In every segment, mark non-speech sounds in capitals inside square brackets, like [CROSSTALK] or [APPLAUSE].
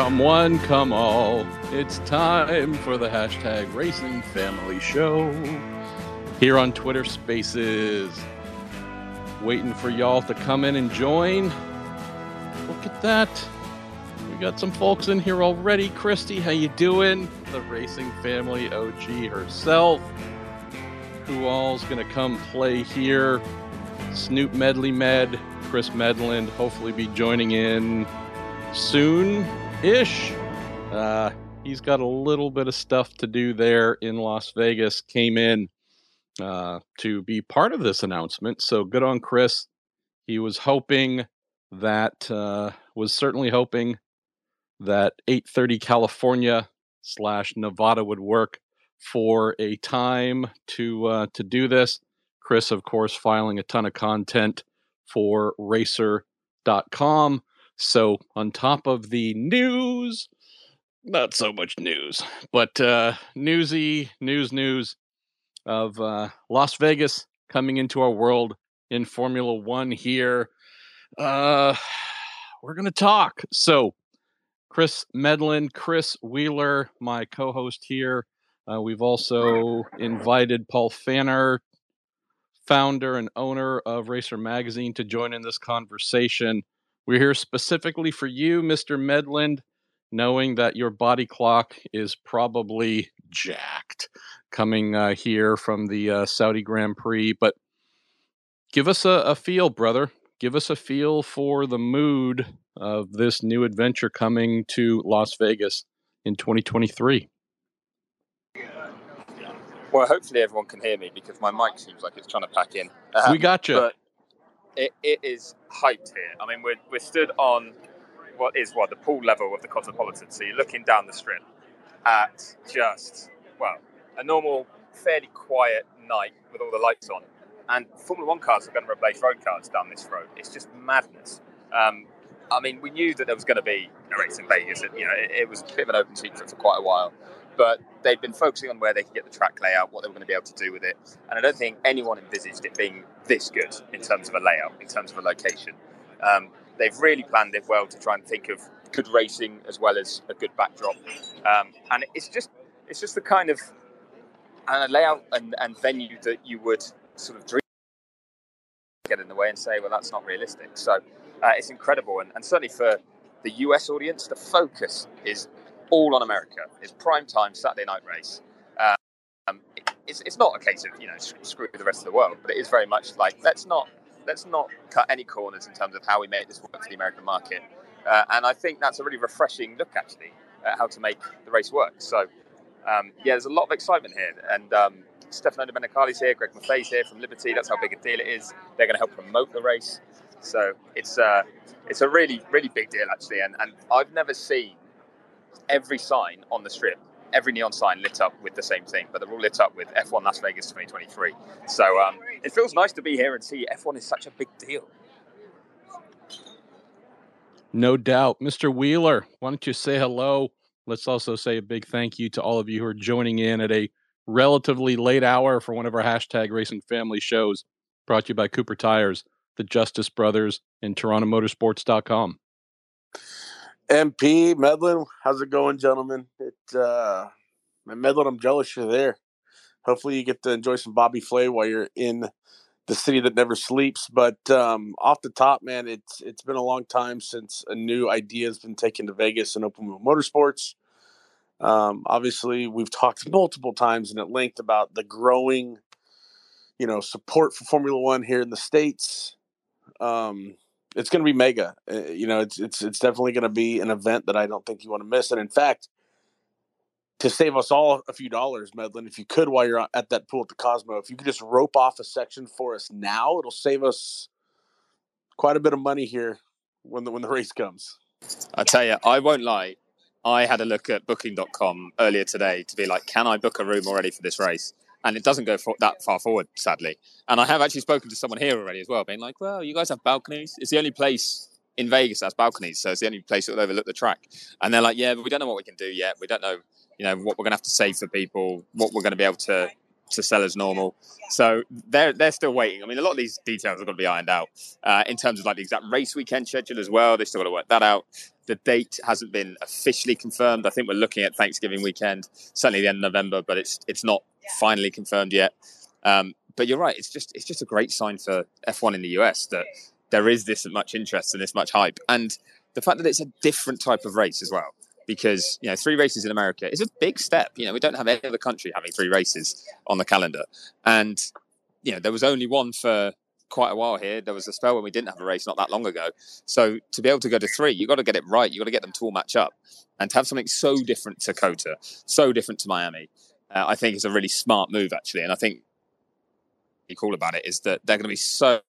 Come one, come all. It's time for the hashtag Racing Family Show here on Twitter Spaces. Waiting for y'all to come in and join. Look at that. We got some folks in here already. Christy, how you doing? The Racing Family OG herself. Who all's gonna come play here? Snoop Medley Med, Chris Medland, hopefully be joining in soon ish. Uh, he's got a little bit of stuff to do there in Las Vegas. Came in uh, to be part of this announcement, so good on Chris. He was hoping that uh, was certainly hoping that 8:30 California slash Nevada would work for a time to uh, to do this. Chris, of course, filing a ton of content for Racer.com. So, on top of the news, not so much news, but uh, newsy news, news of uh, Las Vegas coming into our world in Formula One here. Uh, we're going to talk. So, Chris Medland, Chris Wheeler, my co host here. Uh, we've also invited Paul Pfanner, founder and owner of Racer Magazine, to join in this conversation. We're here specifically for you, Mr. Medland, knowing that your body clock is probably jacked coming uh, here from the uh, Saudi Grand Prix. But give us a, a feel, brother. Give us a feel for the mood of this new adventure coming to Las Vegas in 2023. Well, hopefully everyone can hear me because my mic seems like it's trying to pack in. we got you. But it, it is hyped here. I mean, we're, we're stood on what is what the pool level of the Cosmopolitan. So you're looking down the strip at just well a normal, fairly quiet night with all the lights on, and Formula One cars are going to replace road cars down this road. It's just madness. Um, I mean, we knew that there was going to be a race in Vegas. you know, it, it was a bit of an open secret for quite a while but they've been focusing on where they could get the track layout, what they were going to be able to do with it. And I don't think anyone envisaged it being this good in terms of a layout, in terms of a location. Um, they've really planned it well to try and think of good racing as well as a good backdrop. Um, and it's just it's just the kind of a layout and, and venue that you would sort of dream get in the way and say, well, that's not realistic. So uh, it's incredible, and, and certainly for the US audience, the focus is all on America. It's prime time Saturday night race. Um, it's, it's not a case of you know screw the rest of the world, but it is very much like let's not let's not cut any corners in terms of how we make this work for the American market. Uh, and I think that's a really refreshing look actually at how to make the race work. So um, yeah, there's a lot of excitement here, and um, Stefano Domenicali's here, Greg Maffei's here from Liberty. That's how big a deal it is. They're going to help promote the race. So it's uh, it's a really really big deal actually, and, and I've never seen every sign on the strip, every neon sign lit up with the same thing, but they're all lit up with F1 Las Vegas 2023. So um, it feels nice to be here and see F1 is such a big deal. No doubt. Mr. Wheeler, why don't you say hello? Let's also say a big thank you to all of you who are joining in at a relatively late hour for one of our hashtag racing family shows brought to you by Cooper Tires, the Justice Brothers, and TorontoMotorsports.com. MP Medland, how's it going, gentlemen? It uh Medland, I'm jealous you're there. Hopefully you get to enjoy some Bobby Flay while you're in the city that never sleeps. But um, off the top, man, it's it's been a long time since a new idea has been taken to Vegas and Open Wheel Motorsports. Um, obviously, we've talked multiple times and at length about the growing, you know, support for Formula One here in the states. Um, it's going to be mega. Uh, you know, it's it's it's definitely going to be an event that I don't think you want to miss. And in fact, to save us all a few dollars, Medland, if you could while you're at that pool at the Cosmo, if you could just rope off a section for us now, it'll save us quite a bit of money here when the when the race comes. I tell you, I won't lie. I had a look at Booking.com earlier today to be like, can I book a room already for this race? And it doesn't go for, that far forward, sadly. And I have actually spoken to someone here already as well, being like, "Well, you guys have balconies. It's the only place in Vegas that has balconies, so it's the only place that will overlook the track." And they're like, "Yeah, but we don't know what we can do yet. We don't know, you know, what we're going to have to save for people, what we're going to be able to to sell as normal. So they're they're still waiting. I mean, a lot of these details are going to be ironed out uh, in terms of like the exact race weekend schedule as well. They still got to work that out. The date hasn't been officially confirmed. I think we're looking at Thanksgiving weekend, certainly the end of November, but it's it's not finally confirmed yet. Um, but you're right. It's just it's just a great sign for F1 in the US that there is this much interest and this much hype, and the fact that it's a different type of race as well because you know three races in America is a big step. You know, we don't have any other country having three races on the calendar, and you know there was only one for quite a while here. There was a spell when we didn't have a race not that long ago. So to be able to go to three, you got to get it right. You got to get them to all match up, and to have something so different to COTA, so different to Miami, uh, I think is a really smart move actually. And I think cool about it is that they're going to be so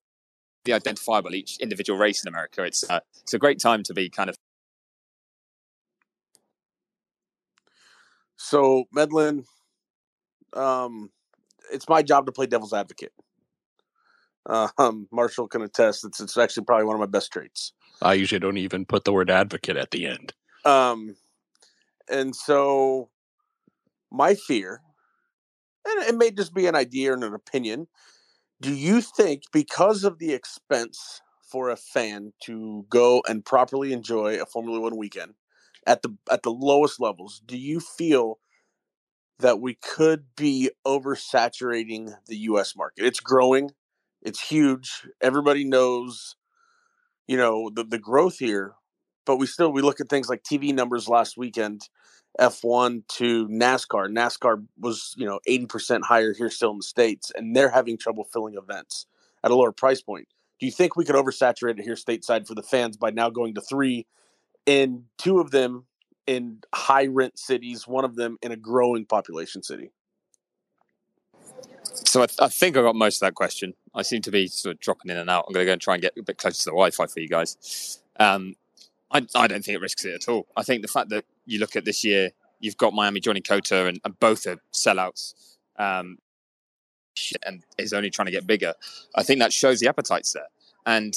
identifiable each individual race in America. It's uh, it's a great time to be kind of So Medland, um, it's my job to play devil's advocate. Uh, um, Marshall can attest. It's it's actually probably one of my best traits. I usually don't even put the word advocate at the end. Um, and so my fear, and it may just be an idea and an opinion. Do you think because of the expense for a fan to go and properly enjoy a Formula One weekend, at the at the lowest levels, do you feel that we could be oversaturating the US market? It's growing. It's huge. Everybody knows, you know, the, the growth here, but we still we look at things like TV numbers last weekend, F1 to NASCAR. NASCAR was, you know, 80% higher here still in the States, and they're having trouble filling events at a lower price point. Do you think we could oversaturate it here stateside for the fans by now going to three and two of them in high rent cities, one of them in a growing population city. So I, th- I, think I got most of that question. I seem to be sort of dropping in and out. I'm going to go and try and get a bit closer to the Wi-Fi for you guys. Um, I, I, don't think it risks it at all. I think the fact that you look at this year, you've got Miami joining COTA, and, and both are sellouts, um, and is only trying to get bigger. I think that shows the appetite's there, and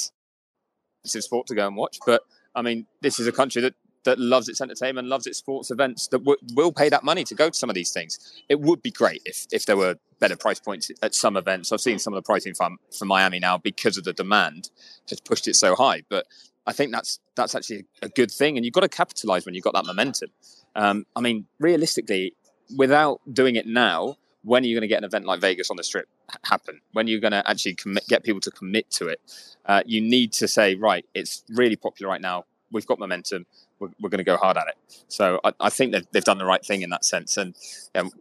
it's a sport to go and watch. But I mean, this is a country that that loves its entertainment, loves its sports events, that w- will pay that money to go to some of these things. It would be great if if there were better price points at some events. I've seen some of the pricing from from Miami now because of the demand has pushed it so high, but I think that's that's actually a good thing, and you've got to capitalize when you've got that momentum. Um, I mean, realistically, without doing it now, when are you going to get an event like Vegas on the Strip happen? When are you going to actually commit, get people to commit to it? Uh, you need to say, right, it's really popular right now. We've got momentum. We're, we're going to go hard at it. So I, I think that they've done the right thing in that sense. And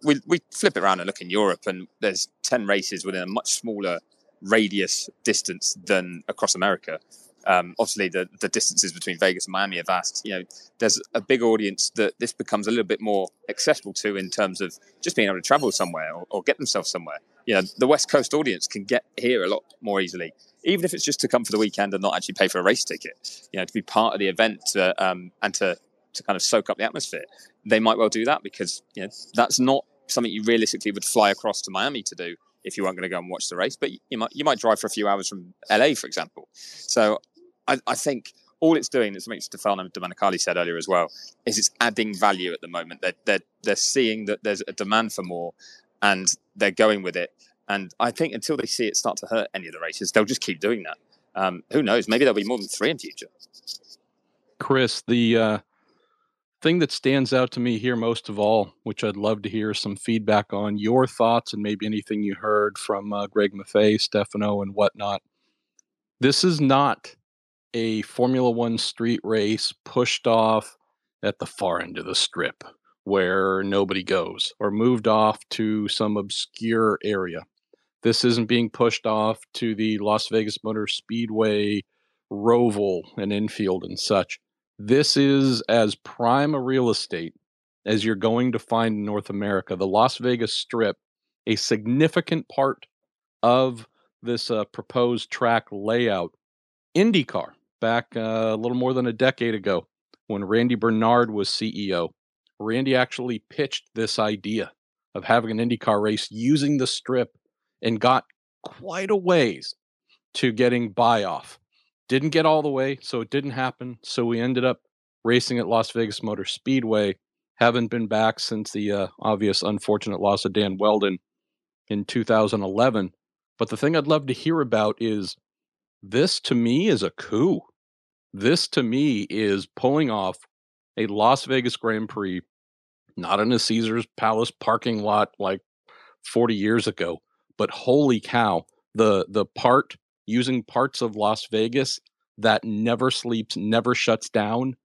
we, we flip it around and look in Europe, and there's 10 races within a much smaller radius distance than across America. Um, obviously, the, the distances between Vegas and Miami are vast. You know, there's a big audience that this becomes a little bit more accessible to in terms of just being able to travel somewhere or, or get themselves somewhere. You know, the West Coast audience can get here a lot more easily, even if it's just to come for the weekend and not actually pay for a race ticket. You know, to be part of the event to, um, and to to kind of soak up the atmosphere. They might well do that because you know that's not something you realistically would fly across to Miami to do if you weren't going to go and watch the race. But you might you might drive for a few hours from LA, for example. So I, I think all it's doing, is something Stefano Domenicali said earlier as well, is it's adding value at the moment. They're, they're, they're seeing that there's a demand for more and they're going with it. And I think until they see it start to hurt any of the races, they'll just keep doing that. Um, who knows? Maybe there'll be more than three in future. Chris, the uh, thing that stands out to me here most of all, which I'd love to hear some feedback on, your thoughts and maybe anything you heard from uh, Greg Maffei, Stefano, and whatnot. This is not a Formula One street race pushed off at the far end of the strip where nobody goes or moved off to some obscure area. This isn't being pushed off to the Las Vegas Motor Speedway, Roval, and infield and such. This is as prime a real estate as you're going to find in North America. The Las Vegas Strip, a significant part of this uh, proposed track layout. IndyCar back uh, a little more than a decade ago when Randy Bernard was CEO. Randy actually pitched this idea of having an IndyCar race using the strip and got quite a ways to getting buy off. Didn't get all the way, so it didn't happen. So we ended up racing at Las Vegas Motor Speedway. Haven't been back since the uh, obvious unfortunate loss of Dan Wheldon in 2011. But the thing I'd love to hear about is this to me is a coup. This to me is pulling off a Las Vegas Grand Prix, not in a Caesars Palace parking lot like 40 years ago, but holy cow, the the part using parts of Las Vegas that never sleeps, never shuts down.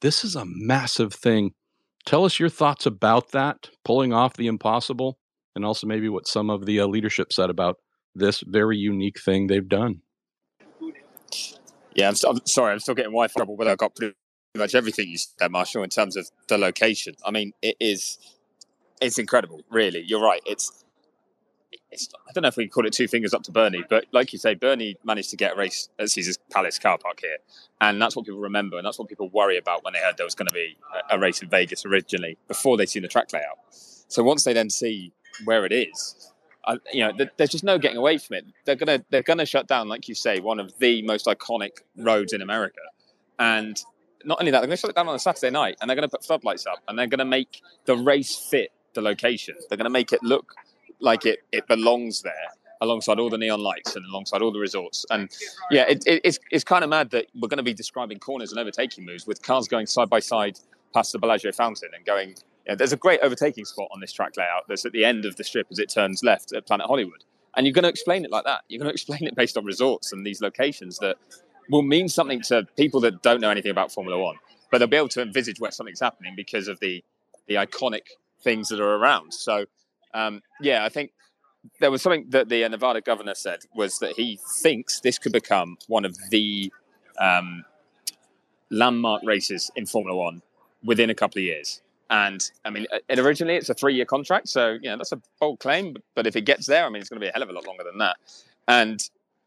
This is a massive thing. Tell us your thoughts about that, pulling off the impossible, and also maybe what some of the uh, leadership said about this very unique thing they've done. Yeah, I'm, I'm sorry, I'm still getting Wi-Fi trouble, but I got pretty much everything you said, Marshall, in terms of the location. I mean, it is, it's incredible, really. You're right. It's, it's I don't know if we can call it two fingers up to Bernie, but like you say, Bernie managed to get a race at Caesar's Palace car park here, and that's what people remember, and that's what people worry about when they heard there was going to be a, a race in Vegas originally, before they'd seen the track layout. So once they then see where it is, You know, there's just no getting away from it. They're gonna they're gonna shut down, like you say, one of the most iconic roads in America, and not only that, they're gonna shut it down on a Saturday night, and they're gonna put floodlights up, and they're gonna make the race fit the location. They're gonna make it look like it it belongs there alongside all the neon lights and alongside all the resorts. And yeah, it, it, it's it's kind of mad that we're going to be describing corners and overtaking moves with cars going side by side past the Bellagio fountain and going yeah, there's a great overtaking spot on this track layout that's at the end of the strip as it turns left at Planet Hollywood. And you're going to explain it like that. You're going [LAUGHS] to explain it based on resorts and these locations that will mean something to people that don't know anything about Formula One, but they'll be able to envisage where something's happening because of the the iconic things that are around. So, um, yeah, I think there was something that the Nevada governor said was that he thinks this could become one of the um, landmark races in Formula One within a couple of years. And I mean, uh, it, originally it's a three-year contract, so you know that's a bold claim. But, but if it gets there, I mean, it's going to be a hell of a lot longer than that. And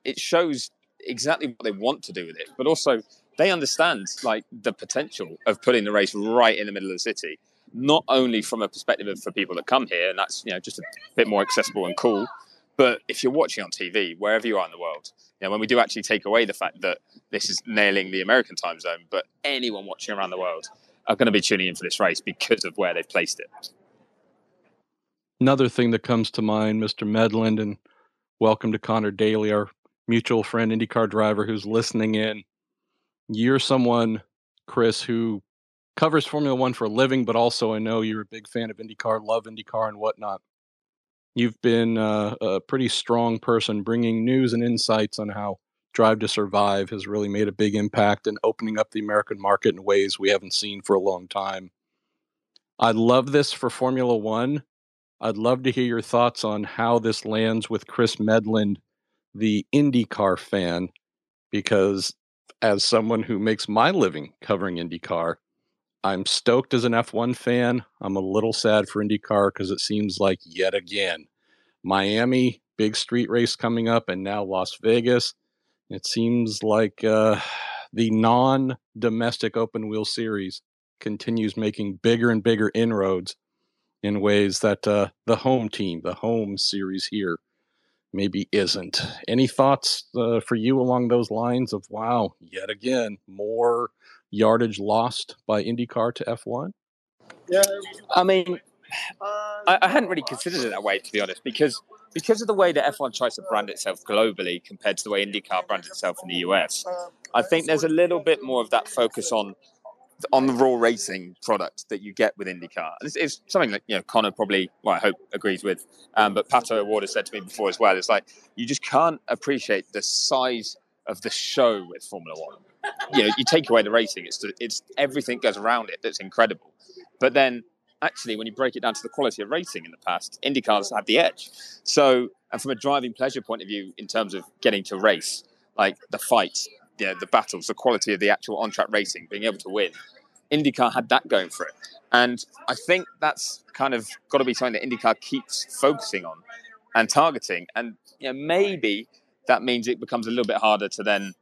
it shows exactly what they want to do with it, but also they understand like the potential of putting the race right in the middle of the city, not only from a perspective of for people that come here, and that's you know just a bit more accessible and cool, but if you're watching on TV, wherever you are in the world, you know, when we do actually take away the fact that this is nailing the American time zone, but anyone watching around the world are going to be tuning in for this race because of where they've placed it. Another thing that comes to mind, Mr. Medland, and welcome to Connor Daly, our mutual friend, IndyCar driver who's listening in. You're someone, Chris, who covers Formula One for a living, but also I know you're a big fan of IndyCar, love IndyCar and whatnot. You've been uh, a pretty strong person bringing news and insights on how Drive to Survive has really made a big impact in opening up the American market in ways we haven't seen for a long time. I love this for Formula One. I'd love to hear your thoughts on how this lands with Chris Medland, the IndyCar fan, because as someone who makes my living covering IndyCar, I'm stoked as an F1 fan. I'm a little sad for IndyCar because it seems like yet again, Miami, big street race coming up, and now Las Vegas it seems like uh, the non domestic open wheel series continues making bigger and bigger inroads in ways that uh, the home team, the home series here, maybe isn't. Any thoughts uh, for you along those lines of wow, yet again, more yardage lost by IndyCar to F1? Yeah. I mean, I, I hadn't really considered it that way, to be honest, because because of the way that F1 tries to brand itself globally compared to the way IndyCar brands itself in the US, I think there's a little bit more of that focus on on the raw racing product that you get with IndyCar. It's, it's something that you know Connor probably, well, I hope agrees with, um, but Pato O'Ward has said to me before as well. It's like you just can't appreciate the size of the show with Formula One. You know, you take away the racing, it's it's everything goes around it that's incredible, but then actually, when you break it down to the quality of racing in the past, IndyCars had the edge. So, and from a driving pleasure point of view, in terms of getting to race, like the fights, know, the battles, the quality of the actual on track racing, being able to win, IndyCar had that going for it. And I think that's kind of got to be something that IndyCar keeps focusing on and targeting. And you know, maybe that means it becomes a little bit harder to then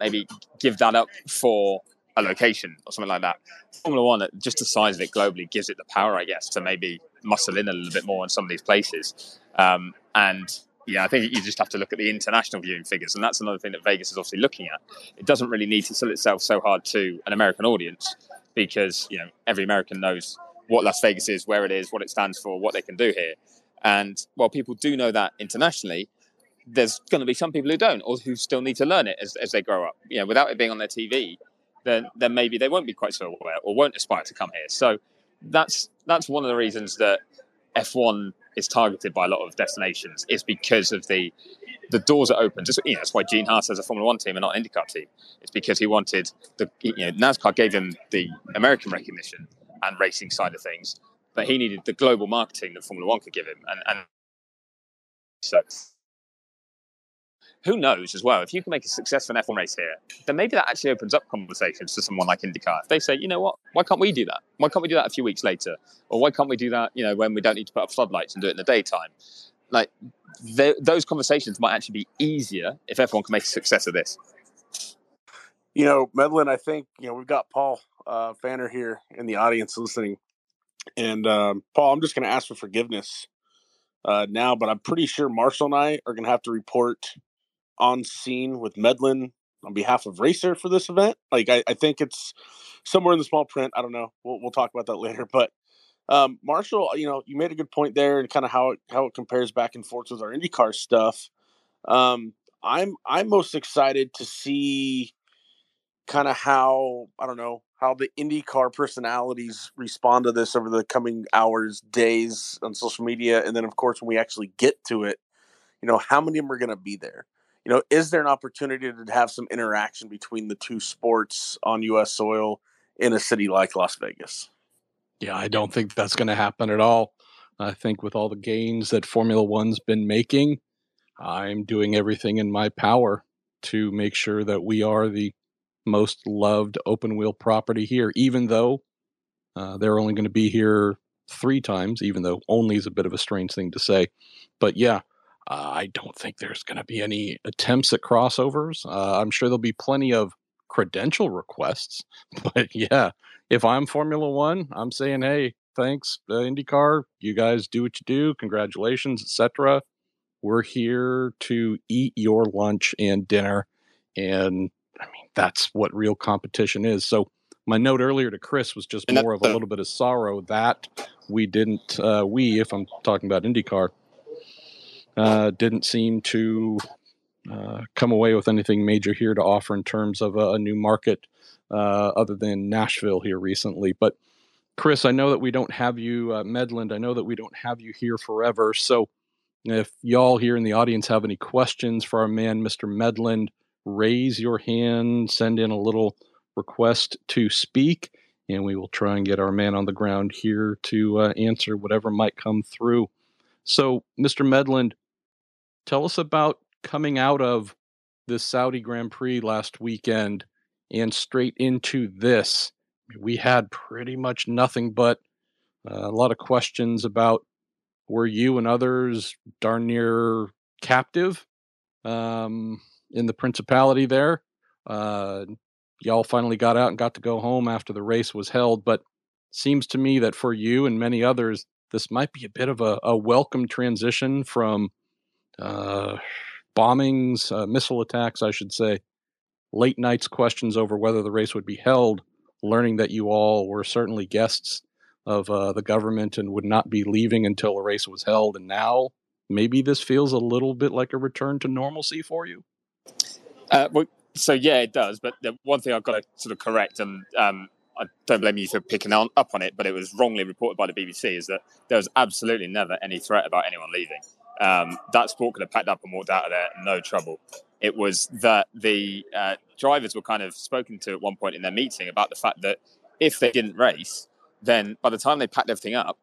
maybe give that up for a location or something like that. Formula One, just the size of it globally, gives it the power, I guess, to maybe muscle in a little bit more in some of these places. Um, and yeah, I think you just have to look at the international viewing figures, and that's another thing that Vegas is obviously looking at. It doesn't really need to sell itself so hard to an American audience because you know every American knows what Las Vegas is, where it is, what it stands for, what they can do here. And while people do know that internationally, there's going to be some people who don't, or who still need to learn it as, as they grow up. You know, without it being on their TV, then then maybe they won't be quite so aware or won't aspire to come here. So that's that's one of the reasons that F1 is targeted by a lot of destinations is because of the the doors are open. Just you know, that's why Gene Haas has a Formula One team and not an IndyCar team. It's because he wanted the you know NASCAR gave him the American recognition and racing side of things, but he needed the global marketing that Formula One could give him, and and so who knows as well, if you can make a successful F1 race here, then maybe that actually opens up conversations to someone like IndyCar. If they say, you know what, why can't we do that? Why can't we do that a few weeks later? Or why can't we do that, you know, when we don't need to put up floodlights and do it in the daytime? Like, those conversations might actually be easier if everyone can make a success of this. You know, Medland, I think, you know, we've got Paul uh, Pfanner here in the audience listening. And um, Paul, I'm just going to ask for forgiveness uh, now, but I'm pretty sure Marshall and I are going to have to report on scene with Medland on behalf of Racer for this event. Like I, I think it's somewhere in the small print. I don't know. We'll we'll talk about that [LAUGHS] later. But um, Marshall, you know, you made a good point there, and kind of how it how it compares back and forth with our IndyCar stuff. Um, I'm I'm most excited to see kind of how I don't know how the IndyCar personalities respond to this over the coming hours, days on social media, and then of course when we actually get to it, you know, how many of them are going to be there? You know, is there an opportunity to have some interaction between the two sports on U.S. soil in a city like Las Vegas? Yeah, I don't think that's going to happen at all. I think with all the gains that Formula One's been making, I'm doing everything in my power to make sure that we are the most loved open wheel property here, even though uh, they're only going to be here three times, even though only is a bit of a strange thing to say. But yeah, uh, I don't think there's going to be any attempts at crossovers. Uh, I'm sure there'll be plenty of credential requests, [LAUGHS] but yeah, if I'm Formula One, I'm saying, hey, thanks, uh, IndyCar. You guys do what you do. Congratulations, etc. We're here to eat your lunch and dinner, and I mean that's what real competition is. So my note earlier to Chris was just more of a little bit of sorrow that we didn't. Uh, we, if I'm talking about IndyCar uh, didn't seem to uh, come away with anything major here to offer in terms of a, a new market uh, other than Nashville here recently. But Chris, I know that we don't have you, uh, Medland, I know that we don't have you here forever. So if y'all here in the audience have any questions for our man, Mr. Medland, raise your hand, send in a little request to speak, and we will try and get our man on the ground here to uh, answer whatever might come through. So, Mr. Medland, Tell us about coming out of the Saudi Grand Prix last weekend and straight into this. We had pretty much nothing but uh, a lot of questions about were you and others darn near captive um, in the principality there? Uh, y'all finally got out and got to go home after the race was held, but seems to me that for you and many others, this might be a bit of a, a welcome transition from uh, bombings, uh, missile attacks, I should say, late nights questions over whether the race would be held, learning that you all were certainly guests of uh, the government and would not be leaving until the race was held. And now maybe this feels a little bit like a return to normalcy for you. Uh, well, so yeah, it does. But the one thing I've got to sort of correct, and um, I don't blame you for picking on, up on it, but it was wrongly reported by the BBC, is that there was absolutely never any threat about anyone leaving um, that sport could have packed up and walked out of there, no trouble. It was that the uh, drivers were kind of spoken to at one point in their meeting about the fact that if they didn't race, then by the time they packed everything up,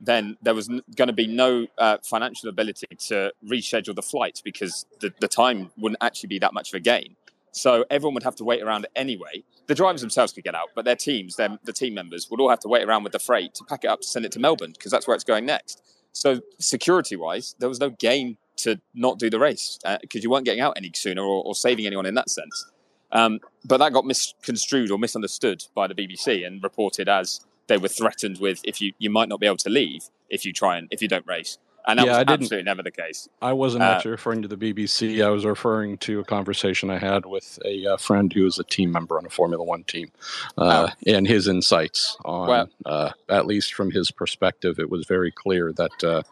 then there was going to be no uh, financial ability to reschedule the flights because the, the time wouldn't actually be that much of a gain. So everyone would have to wait around anyway. The drivers themselves could get out, but their teams, their, the team members, would all have to wait around with the freight to pack it up to send it to Melbourne because that's where it's going next. So security wise, there was no gain to not do the race because uh, you weren't getting out any sooner or, or saving anyone in that sense. Um, but that got misconstrued or misunderstood by the BBC and reported as they were threatened with if you you might not be able to leave if you try and if you don't race. And that Yeah, was I didn't- absolutely never the case. I wasn't Uh, actually referring to the BBC. I was referring to a conversation I had with a uh, friend who is a team member on a Formula One team, uh, and his insights on, Well- uh, at least from his perspective, it was very clear that uh,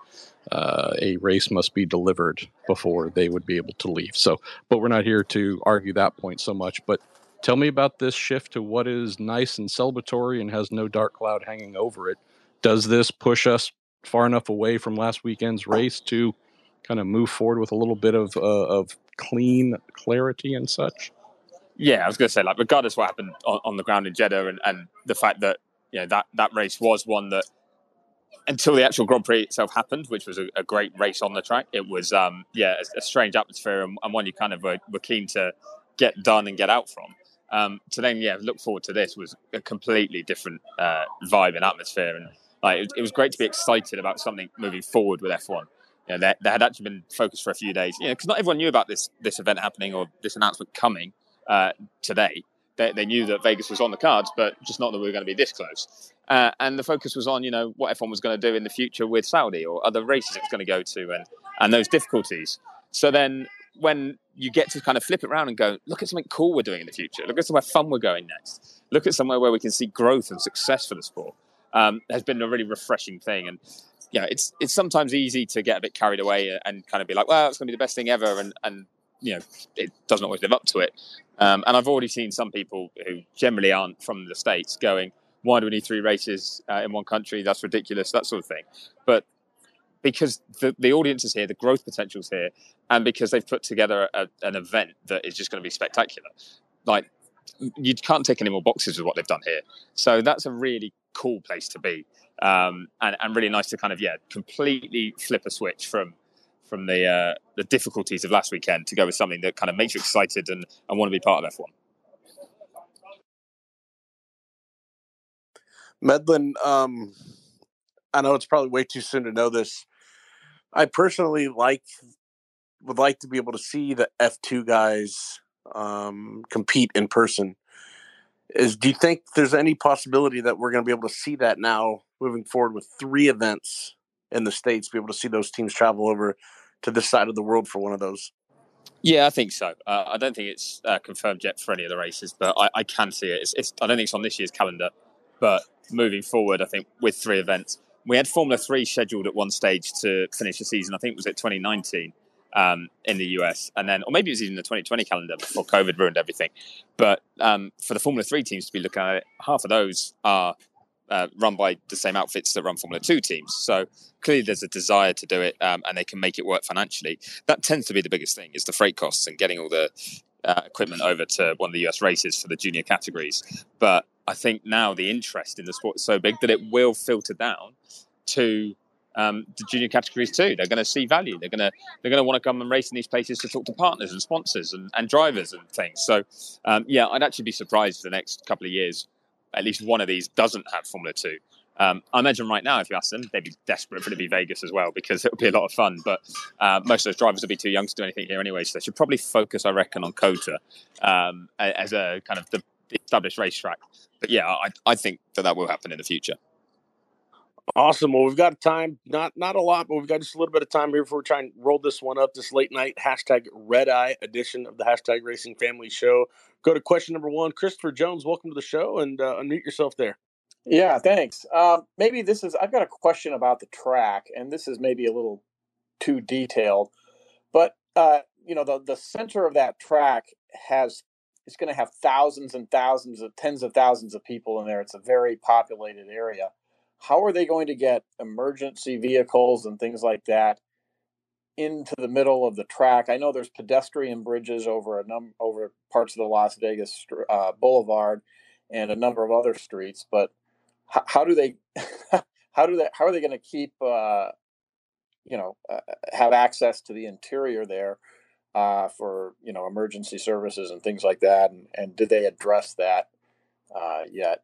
uh, a race must be delivered before they would be able to leave. So, but we're not here to argue that point so much. But tell me about this shift to what is nice and celebratory and has no dark cloud hanging over it. Does this push us far enough away from last weekend's race to kind of move forward with a little bit of uh, of clean clarity and such? Yeah, I was going to say, like, regardless what happened on, on the ground in Jeddah, and, and the fact that you know that that race was one that until the actual Grand Prix itself happened, which was a, a great race on the track, it was um, yeah a, a strange atmosphere and, and one you kind of were, were keen to get done and get out from. Um, to then yeah look forward to this was a completely different uh, vibe and atmosphere, and like it, was great to be excited about something moving forward with F1. You know, there, there had actually been focus for a few days, you know, because not everyone knew about this this event happening or this announcement coming uh, today. They, they knew that Vegas was on the cards, but just not that we were going to be this close. Uh, and the focus was on, you know, what F1 was going to do in the future with Saudi or other races it was going to go to, and and those difficulties. So then, when you get to kind of flip it around and go, look at something cool we're doing in the future. Look at somewhere fun we're going next. Look at somewhere where we can see growth and success for the sport. Um, has been a really refreshing thing, and yeah, it's it's sometimes easy to get a bit carried away and kind of be like, well, it's going to be the best thing ever, and and you know, it doesn't always live up to it. Um, and I've already seen some people who generally aren't from the states going, why do we need three races uh, in one country? That's ridiculous, that sort of thing. But because the, the audience is here, the growth potential is here, and because they've put together a, an event that is just going to be spectacular. Like, you can't take any more boxes with what they've done here. So that's a really cool place to be. Um, and, and really nice to kind of, yeah, completely flip a switch from from the uh, the difficulties of last weekend to go with something that kind of makes you excited and, and want to be part of F1. Medland, um, I know it's probably way too soon to know this. I personally like would like to be able to see the F two guys um, compete in person. Is do you think there's any possibility that we're going to be able to see that now moving forward with three events in the states? Be able to see those teams travel over to this side of the world for one of those. Yeah, I think so. Uh, I don't think it's uh, confirmed yet for any of the races, but I, I can see it. It's, it's, I don't think it's on this year's calendar, but moving forward, I think with three events, we had Formula Three scheduled at one stage to finish the season. I think it was at 2019 um, in the US, and then, or maybe it was even the 2020 calendar before COVID ruined everything. But um, for the Formula Three teams to be looking at it, half of those are uh, run by the same outfits that run Formula Two teams. So clearly, there's a desire to do it, um, and they can make it work financially. That tends to be the biggest thing: is the freight costs and getting all the uh, equipment over to one of the US races for the junior categories. But I think now the interest in the sport is so big that it will filter down to um, the junior categories too. They're going to see value. They're going to they're going to want to come and race in these places to talk to partners and sponsors and, and drivers and things. So um, yeah, I'd actually be surprised the next couple of years at least one of these doesn't have Formula Two. Um, I imagine right now, if you ask them, they'd be desperate for it to be Vegas as well because it would be a lot of fun. But uh, most of those drivers would be too young to do anything here anyway, so they should probably focus, I reckon, on COTA um, as a kind of the established racetrack. But yeah, I, I think that that will happen in the future. Awesome. Well, we've got time, not not a lot, but we've got just a little bit of time here before we try and roll this one up. This late night hashtag red eye edition of the hashtag Racing Family Show. Go to question number one. Christopher Jones, welcome to the show, and uh, unmute yourself there. Yeah, thanks. Um, maybe this is. I've got a question about the track, and this is maybe a little too detailed, but uh, you know, the the center of that track has it's going to have thousands and thousands of tens of thousands of people in there. It's a very populated area how are they going to get emergency vehicles and things like that into the middle of the track? I know there's pedestrian bridges over a num over parts of the Las Vegas uh, Boulevard and a number of other streets, but how, how do they [LAUGHS] how do they how are they going to keep uh, you know uh, have access to the interior there uh, for you know emergency services and things like that? And, and did they address that uh, yet?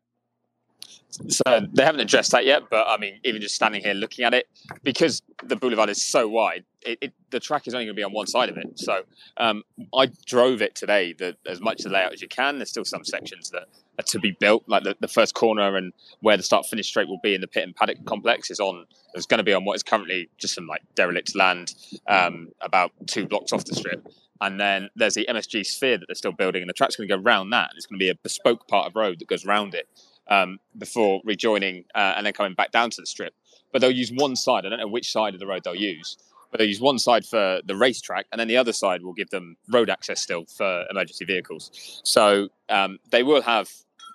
So they haven't addressed that yet, but I mean, even just standing here looking at it, because the boulevard is so wide, it, it, the track is only going to be on one side of it. So um, I drove it today, the, as much of the layout as you can. There's still some sections that are to be built, like the, the first corner and where the start finish straight will be in the pit and paddock complex is on. It's going to be on what is currently just some like derelict land, um, about two blocks off the strip. And then there's the MSG sphere that they're still building, and the track's going to go round that. And it's going to be a bespoke part of road that goes round it um, before rejoining uh, and then coming back down to the strip. But they'll use one side. I don't know which side of the road they'll use, but they'll use one side for the racetrack, and then the other side will give them road access still for emergency vehicles. So um, they will have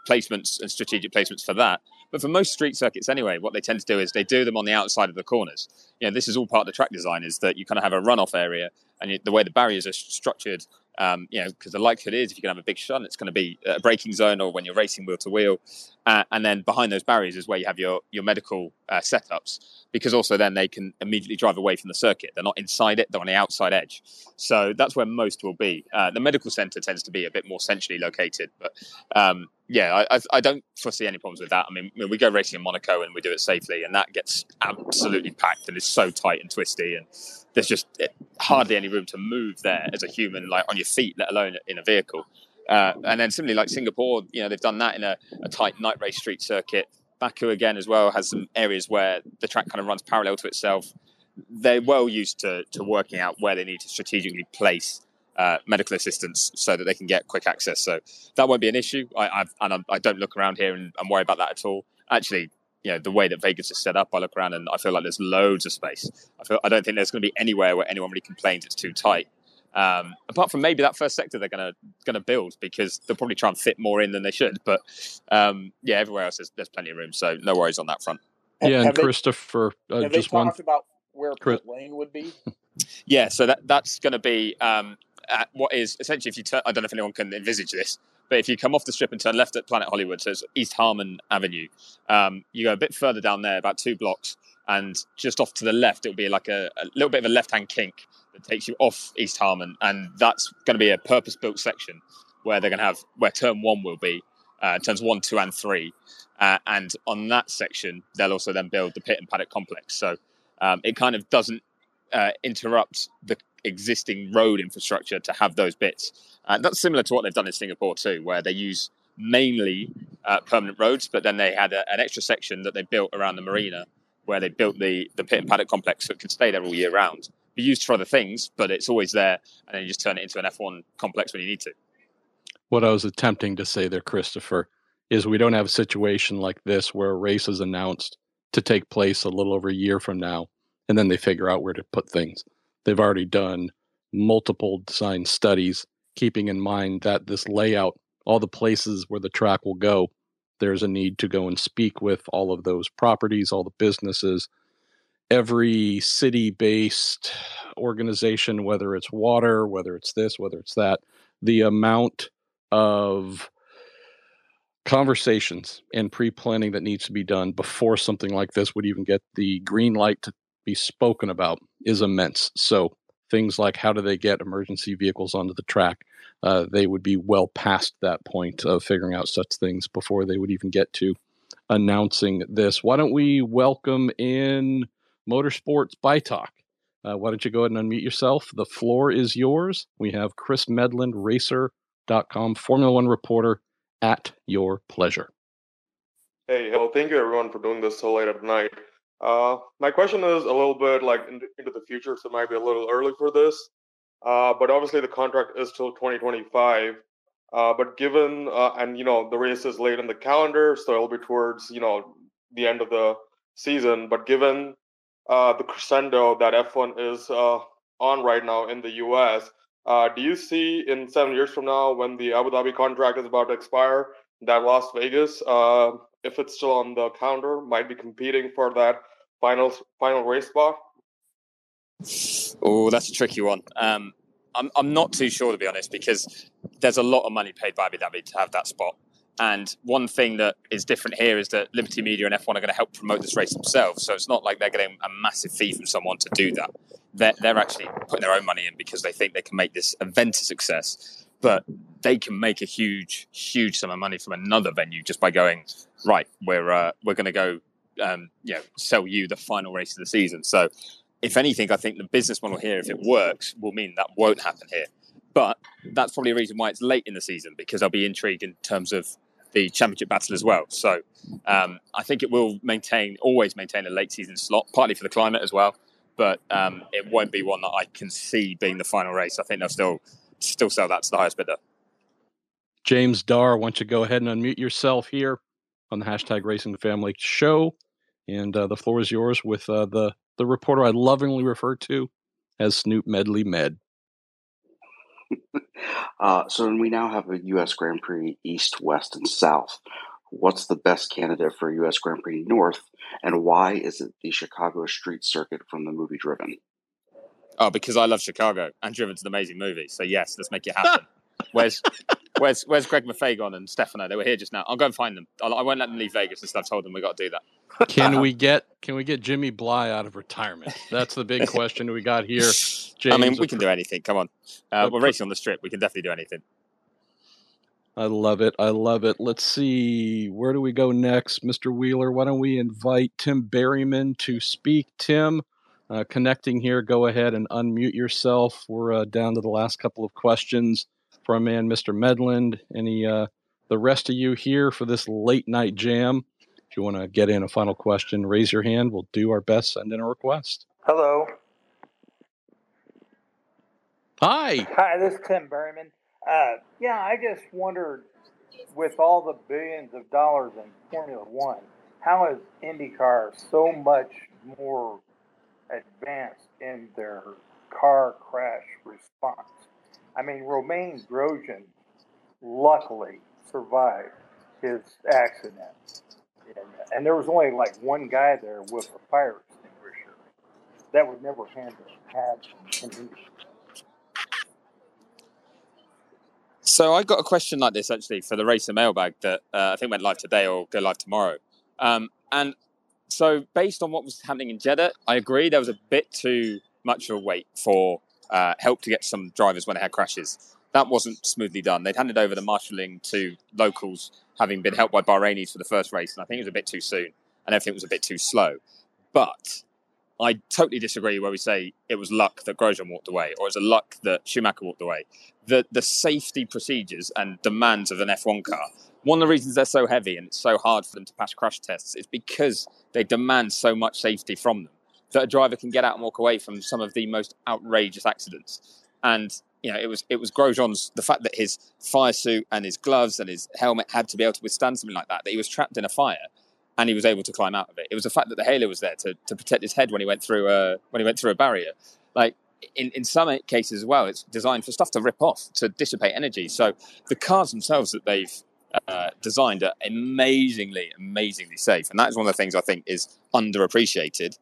placements and strategic placements for that. But for most street circuits, anyway, what they tend to do is they do them on the outside of the corners. You know, this is all part of the track design. Is that you kind of have a runoff area, and you, the way the barriers are structured um, you know, because the likelihood is if you can have a big shunt, it's going to be a braking zone or when you're racing wheel to wheel. Uh, and then behind those barriers is where you have your, your medical uh, setups, because also then they can immediately drive away from the circuit. They're not inside it, they're on the outside edge. So that's where most will be. Uh, the medical center tends to be a bit more centrally located, but um, yeah, I, I, don't foresee any problems with that. I mean, we go racing in Monaco and we do it safely, and that gets absolutely packed and it's so tight and twisty, and there's just eh, hardly any room to move there as a human, like on your feet, let alone in a vehicle. Uh, and then similarly, like Singapore, you know, they've done that in a, a, tight night race street circuit. Baku again as well has some areas where the track kind of runs parallel to itself. They're well used to, to working out where they need to strategically place uh, medical assistance so that they can get quick access. So that won't be an issue. I, I've, and I don't look around here and, and worry about that at all. Actually, you know the way that Vegas is set up, I look around and I feel like there's loads of space. I feel I don't think there's going to be anywhere where anyone really complains it's too tight. Um, apart from maybe that first sector they're going to going to build because they'll probably try and fit more in than they should. But um, yeah, everywhere else there's, there's plenty of room, so no worries on that front. Yeah, and have Christopher, uh, have just they talked one... about where Chris... lane would be? [LAUGHS] yeah, so that that's going to be um, what is essentially if you turn. I don't know if anyone can envisage this, but if you come off the strip and turn left at Planet Hollywood, so it's East Harmon Avenue, um, you go a bit further down there, about two blocks, and just off to the left, it'll be like a, a little bit of a left hand kink that takes you off East Harmon, and that's going to be a purpose built section where they're going to have where turn one will be, uh, turns one, two, and three. Uh, and on that section, they'll also then build the pit and paddock complex. So um, it kind of doesn't uh, interrupt the existing road infrastructure to have those bits. Uh, that's similar to what they've done in Singapore too, where they use mainly uh, permanent roads, but then they had a, an extra section that they built around the marina where they built the, the pit and paddock complex so it could stay there all year round. Be used for other things, but it's always there, and then you just turn it into an F1 complex when you need to. What I was attempting to say there, Christopher, is we don't have a situation like this where a race is announced to take place a little over a year from now, and then they figure out where to put things. They've already done multiple design studies, keeping in mind that this layout, all the places where the track will go, there's a need to go and speak with all of those properties, all the businesses, every city based organization, whether it's water, whether it's this, whether it's that, the amount of conversations and pre planning that needs to be done before something like this would even get the green light to be spoken about is immense. So things like how do they get emergency vehicles onto the track? Uh, they would be well past that point of figuring out such things before they would even get to announcing this. Why don't we welcome in Motorsports by Talk? Uh, why don't you go ahead and unmute yourself? The floor is yours. We have Chris Medland, racer.com, Formula One reporter at your pleasure. Hey, hello. Thank you everyone for doing this so late at night. Uh, my question is a little bit like into, into the future, so it might be a little early for this. Uh, but obviously, the contract is till 2025. Uh, but given uh, and you know the race is late in the calendar, so it'll be towards you know the end of the season. But given uh, the crescendo that F1 is uh, on right now in the U.S., do you see in seven years from now, when the Abu Dhabi contract is about to expire, that Las Vegas, if it's still on the calendar, might be competing for that final final race spot? Oh, that's a tricky one. Um, I'm I'm not too sure to be honest because there's a lot of money paid by Abu Dhabi to have that spot. And one thing that is different here is that Liberty Media and F1 are going to help promote this race themselves. So it's not like they're getting a massive fee from someone to do that. They're, they're actually putting their own money in because they think they can make this event a success. but they can make a huge, huge sum of money from another venue just by going right. We're uh, we're going to go, um, you know, sell you the final race of the season. So, if anything, I think the business model here, if it works, will mean that won't happen here. But that's probably a reason why it's late in the season because I'll be intrigued in terms of the championship battle as well. So um, I think it will maintain, always maintain a late season slot, partly for the climate as well. But um, it won't be one that I can see being the final race. I think they'll still still sell that to the highest bidder. James Dar, why don't you go ahead and unmute yourself here on the hashtag Racing Family Show, and uh, the floor is yours with uh, the the reporter I lovingly refer to as Snoop Medley Med. [LAUGHS] uh, so we now have a U.S. Grand Prix East, West, and South. What's the best candidate for U.S. Grand Prix North, and why is it the Chicago Street Circuit from the movie Driven? Oh, because I love Chicago and Driven's an amazing movie. So yes, let's make it [LAUGHS] happen. where's where's where's Greg Mafagon and Stefano? They were here just now. I'll go and find them. I'll, I will not let them leave Vegas until I've told them we got to do that. Can we get can we get Jimmy Bly out of retirement? That's the big question we got here. James, [LAUGHS] I mean, we can do anything. Come on, uh, we're racing on the strip. We can definitely do anything. I love it. I love it. Let's see. Where do we go next, Mr. Wheeler? Why don't we invite Tim Berryman to speak? Tim, uh, connecting here, go ahead and unmute yourself. We're uh, down to the last couple of questions from man, Mr. Medland. Any uh, the rest of you here for this late night jam? If you want to get in a final question, raise your hand. We'll do our best. Send in a request. Hello. Hi. Hi, this is Tim Berryman. Uh, yeah, I just wondered, with all the billions of dollars in Formula One, how is IndyCar so much more advanced in their car crash response? I mean, Romain Grosjean luckily survived his accident and, and there was only like one guy there with a fire extinguisher. That would never have had So I got a question like this actually for the racer mailbag that uh, I think went live today or go live tomorrow. Um, and so based on what was happening in Jeddah, I agree there was a bit too much of a wait for uh, help to get some drivers when they had crashes. That wasn't smoothly done. They'd handed over the marshalling to locals having been helped by Bahrainis for the first race, and I think it was a bit too soon, and everything was a bit too slow. But I totally disagree where we say it was luck that Grosjean walked away, or it was a luck that Schumacher walked away. The the safety procedures and demands of an F1 car. One of the reasons they're so heavy and it's so hard for them to pass crash tests is because they demand so much safety from them that a driver can get out and walk away from some of the most outrageous accidents. And you know, it was it was Grosjean's the fact that his fire suit and his gloves and his helmet had to be able to withstand something like that. That he was trapped in a fire and he was able to climb out of it. It was the fact that the halo was there to, to protect his head when he went through a when he went through a barrier. Like in, in some cases as well, it's designed for stuff to rip off to dissipate energy. So the cars themselves that they've uh, designed are amazingly, amazingly safe, and that is one of the things I think is underappreciated.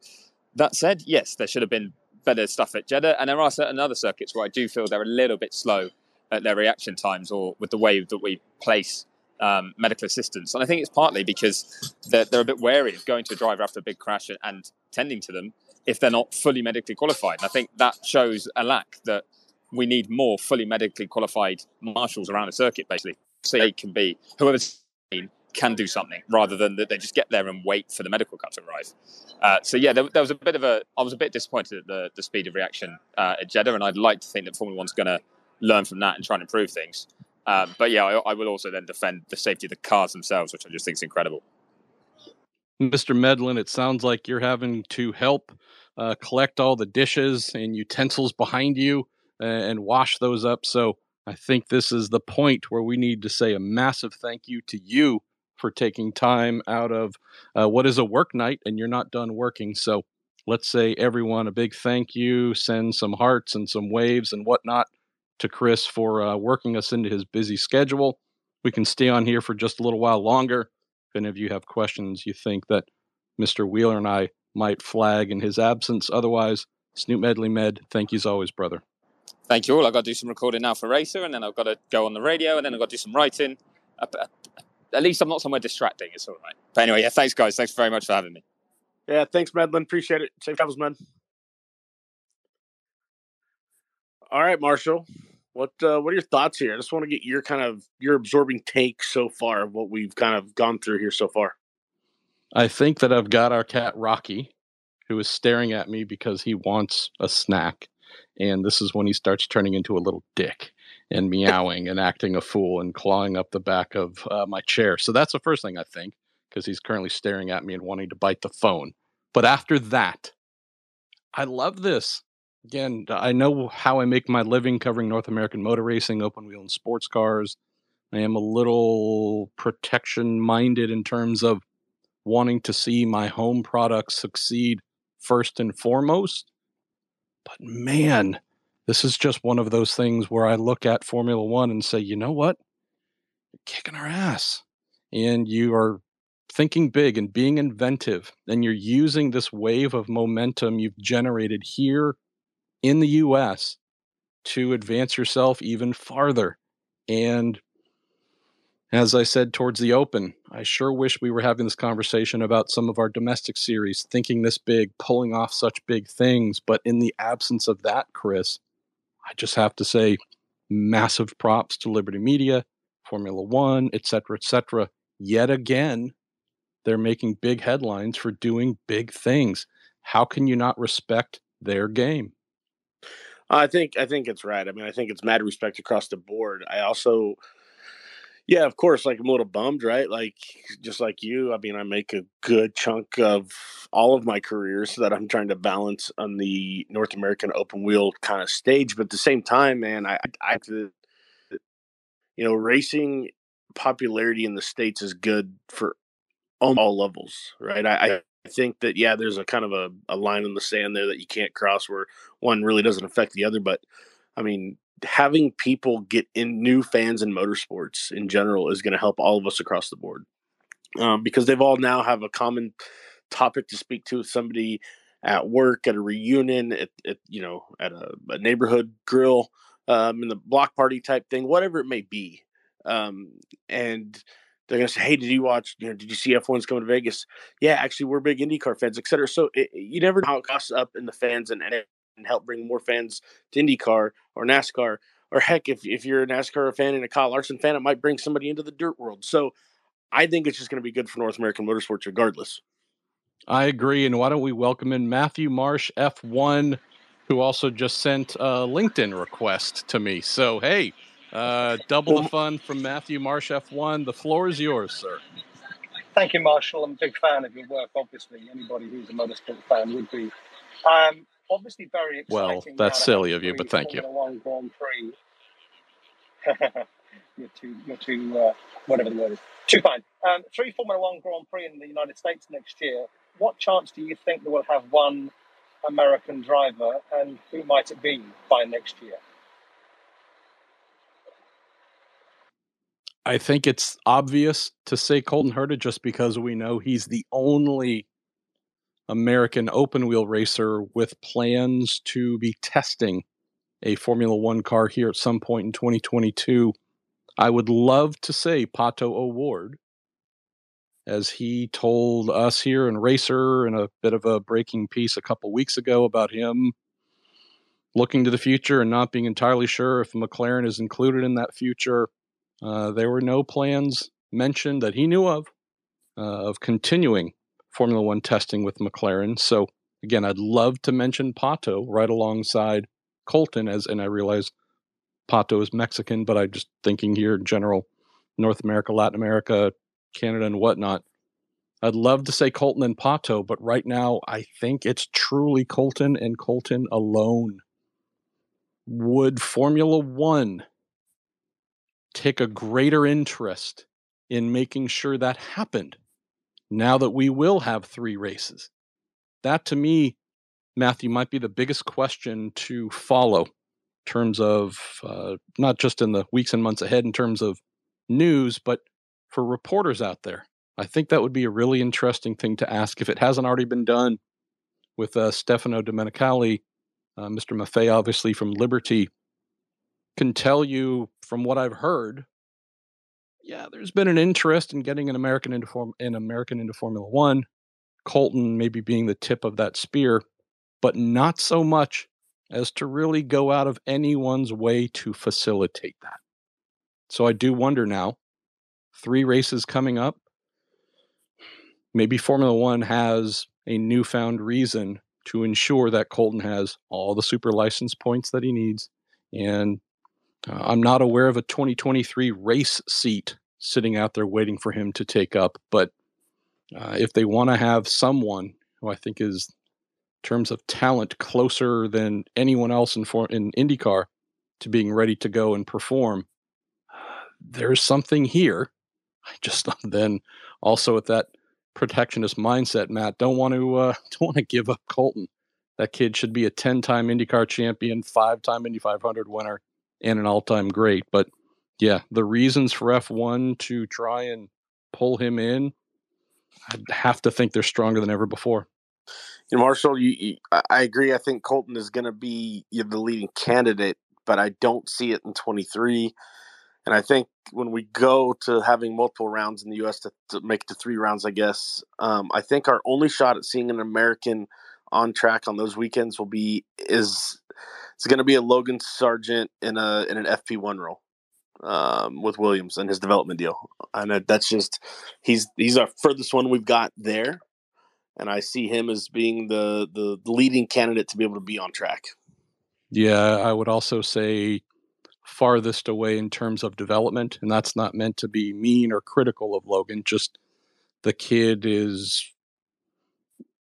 That said, yes, there should have been better stuff at Jeddah, and there are certain other circuits where I do feel they're a little bit slow at their reaction times or with the way that we place um, medical assistance. And I think it's partly because they're, they're, a bit wary of going to a driver after a big crash and tending to them if they're not fully medically qualified. And I think that shows a lack that we need more fully medically qualified marshals around a circuit, basically. So they can be whoever's can do something rather than that they just get there and wait for the medical cut to arrive. Uh, so yeah, there, there, was a bit of a. I was a bit disappointed at the, the speed of reaction uh, at Jeddah, and I'd like to think that Formula One's going to learn from that and try and improve things. Um, but yeah, I, I, will also then defend the safety of the cars themselves, which I just think is incredible. Mr. Medland, it sounds like you're having to help uh, collect all the dishes and utensils behind you and wash those up. So I think this is the point where we need to say a massive thank you to you for taking time out of uh, what is a work night and you're not done working. So let's say everyone a big thank you, send some hearts and some waves and whatnot to Chris for uh, working us into his busy schedule. We can stay on here for just a little while longer. If any of you have questions you think that Mr. Wheeler and I might flag in his absence. Otherwise, Snoop Medley Med, thank you as always, brother. Thank you all. I've got to do some recording now for Racer, and then I've got to go on the radio, and then I've got to do some writing at least I'm not somewhere distracting. It's all right. But anyway, yeah, thanks, guys. Thanks very much for having me. Yeah, thanks, Medland. Appreciate it. Safe travels, man. All right, Marshall. What uh, what are your thoughts here? I just want to get your kind of your absorbing take so far of what we've kind of gone through here so far. I think that I've got our cat Rocky, who is staring at me because he wants a snack, and this is when he starts turning into a little dick and meowing and acting a fool and clawing up the back of uh, my chair. So that's the first thing I think because he's currently staring at me and wanting to bite the phone. But after that, I love this. Again, I know how I make my living covering North American motor racing, open wheel, and sports cars. I am a little protection minded in terms of wanting to see my home products succeed first and foremost. But man, this is just one of those things where I look at Formula One and say, you know what? You're kicking our ass. And you are thinking big and being inventive. And you're using this wave of momentum you've generated here in the US to advance yourself even farther. And as I said towards the open, I sure wish we were having this conversation about some of our domestic series, thinking this big, pulling off such big things. But in the absence of that, Chris, I just have to say massive props to Liberty Media, Formula One, et cetera, et cetera. Yet again, they're making big headlines for doing big things. How can you not respect their game? I think I think it's right. I mean, I think it's mad respect across the board. I also yeah, of course. Like I'm a little bummed, right? Like just like you. I mean, I make a good chunk of all of my careers that I'm trying to balance on the North American open wheel kind of stage. But at the same time, man, I, I, you know, racing popularity in the states is good for all levels, right? I, I think that yeah, there's a kind of a, a line in the sand there that you can't cross where one really doesn't affect the other. But I mean, having people get in new fans in motorsports in general is going to help all of us across the board. Um, because they've all now have a common topic to speak to with somebody at work at a reunion at, at you know at a, a neighborhood grill um, in the block party type thing whatever it may be. Um, and they're gonna say hey did you watch you know did you see f1's coming to vegas? Yeah actually we're big indycar fans etc so it, you never know how it costs up in the fans and, and and help bring more fans to IndyCar or NASCAR. Or heck, if, if you're a NASCAR fan and a Kyle Larson fan, it might bring somebody into the dirt world. So I think it's just going to be good for North American motorsports regardless. I agree. And why don't we welcome in Matthew Marsh, F1, who also just sent a LinkedIn request to me. So, hey, uh, double the fun from Matthew Marsh, F1. The floor is yours, sir. Thank you, Marshall. I'm a big fan of your work, obviously. Anybody who's a motorsport fan would be. Um, obviously very exciting. Well, that's silly of you, but thank you. One Grand Prix. [LAUGHS] you're too, you're too, uh, whatever the word is, too kind. Um, three Formula One Grand Prix in the United States next year. What chance do you think that we'll have one American driver, and who might it be by next year? I think it's obvious to say Colton Herta just because we know he's the only American open wheel racer with plans to be testing a Formula One car here at some point in 2022. I would love to say Pato O'Ward, as he told us here in Racer in a bit of a breaking piece a couple weeks ago about him looking to the future and not being entirely sure if McLaren is included in that future. Uh, there were no plans mentioned that he knew of uh, of continuing Formula One testing with McLaren. So again, I'd love to mention Pato right alongside Colton as and I realize Pato is Mexican, but I'm just thinking here in general, North America, Latin America, Canada, and whatnot. I'd love to say Colton and Pato, but right now I think it's truly Colton and Colton alone. Would Formula One take a greater interest in making sure that happened now that we will have three races? That to me, Matthew, might be the biggest question to follow in terms of uh, not just in the weeks and months ahead in terms of news, but for reporters out there. I think that would be a really interesting thing to ask if it hasn't already been done with uh, Stefano Domenicali, uh, Mr. Maffei, obviously from Liberty, can tell you from what I've heard yeah, there's been an interest in getting an American into form an American into Formula One. Colton maybe being the tip of that spear, but not so much as to really go out of anyone's way to facilitate that. So I do wonder now, three races coming up, maybe Formula One has a newfound reason to ensure that Colton has all the super license points that he needs. And uh, I'm not aware of a 2023 race seat sitting out there waiting for him to take up. But uh, if they want to have someone who I think is, in terms of talent, closer than anyone else in, for, in IndyCar to being ready to go and perform, there's something here. I just [LAUGHS] then also with that protectionist mindset, Matt, don't want to uh, [LAUGHS] don't want to give up Colton. That kid should be a 10-time IndyCar champion, five-time Indy 500 winner, and an all-time great. But yeah, the reasons for F1 to try and pull him in, I'd have to think they're stronger than ever before. You know, Marshall, you, you, I agree. I think Colton is going to be the leading candidate, but I don't see it in 23. And I think when we go to having multiple rounds in the U.S. to, to make to three rounds, I guess um, I think our only shot at seeing an American on track on those weekends will be is it's going to be a Logan Sargent in a in an FP one role um, with Williams and his development deal, and that's just he's he's our furthest one we've got there, and I see him as being the the leading candidate to be able to be on track. Yeah, I would also say farthest away in terms of development, and that's not meant to be mean or critical of Logan. Just the kid is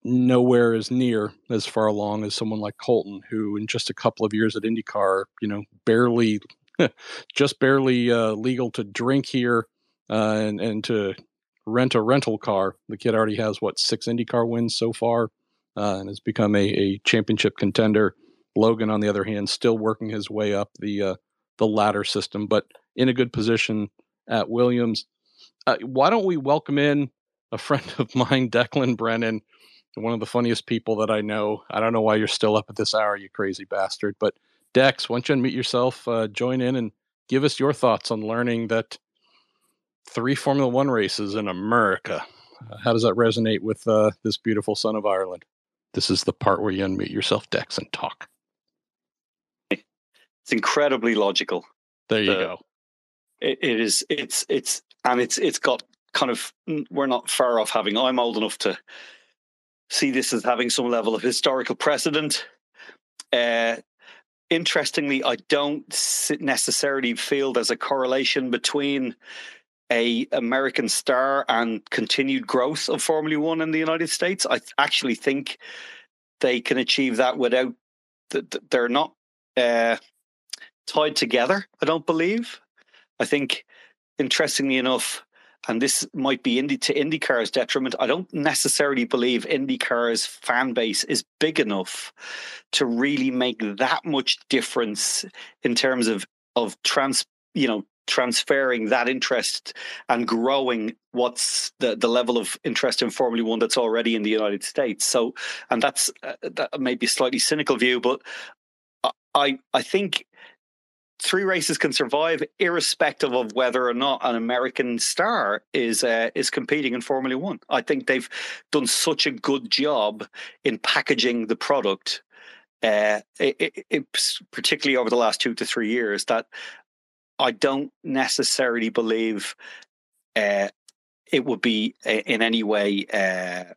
nowhere as near as far along as someone like Colton, who in just a couple of years at IndyCar, you know, barely, [LAUGHS] just barely uh, legal to drink here uh, and and to rent a rental car. The kid already has what six IndyCar wins so far, uh, and has become a, a championship contender. Logan, on the other hand, still working his way up the uh, the ladder system, but in a good position at Williams. Uh, why don't we welcome in a friend [LAUGHS] of mine, Declan Brennan, one of the funniest people that I know. I don't know why you're still up at this hour, you crazy bastard. But Dex, why don't you unmute yourself, uh, join in, and give us your thoughts on learning that three Formula One races in America. Uh, how does that resonate with uh, this beautiful son of Ireland? This is the part where you unmute yourself, Dex, and talk. It's incredibly logical. There you the, go. It, it is. It's. It's. And it's. It's got kind of. We're not far off having. I'm old enough to see this as having some level of historical precedent. Uh, interestingly, I don't necessarily feel there's a correlation between a American star and continued growth of Formula One in the United States. I actually think they can achieve that without. They're not. Uh, tied together, I don't believe. I think, interestingly enough, and this might be Indy to IndyCar's detriment. I don't necessarily believe IndyCar's fan base is big enough to really make that much difference in terms of of trans, you know, transferring that interest and growing what's the, the level of interest in Formula One that's already in the United States. So, and that's uh, that may be a slightly cynical view, but I I think three races can survive irrespective of whether or not an American star is uh, is competing in Formula One. I think they've done such a good job in packaging the product, uh, it, it, it, particularly over the last two to three years, that I don't necessarily believe uh, it would be uh, in any way. Uh,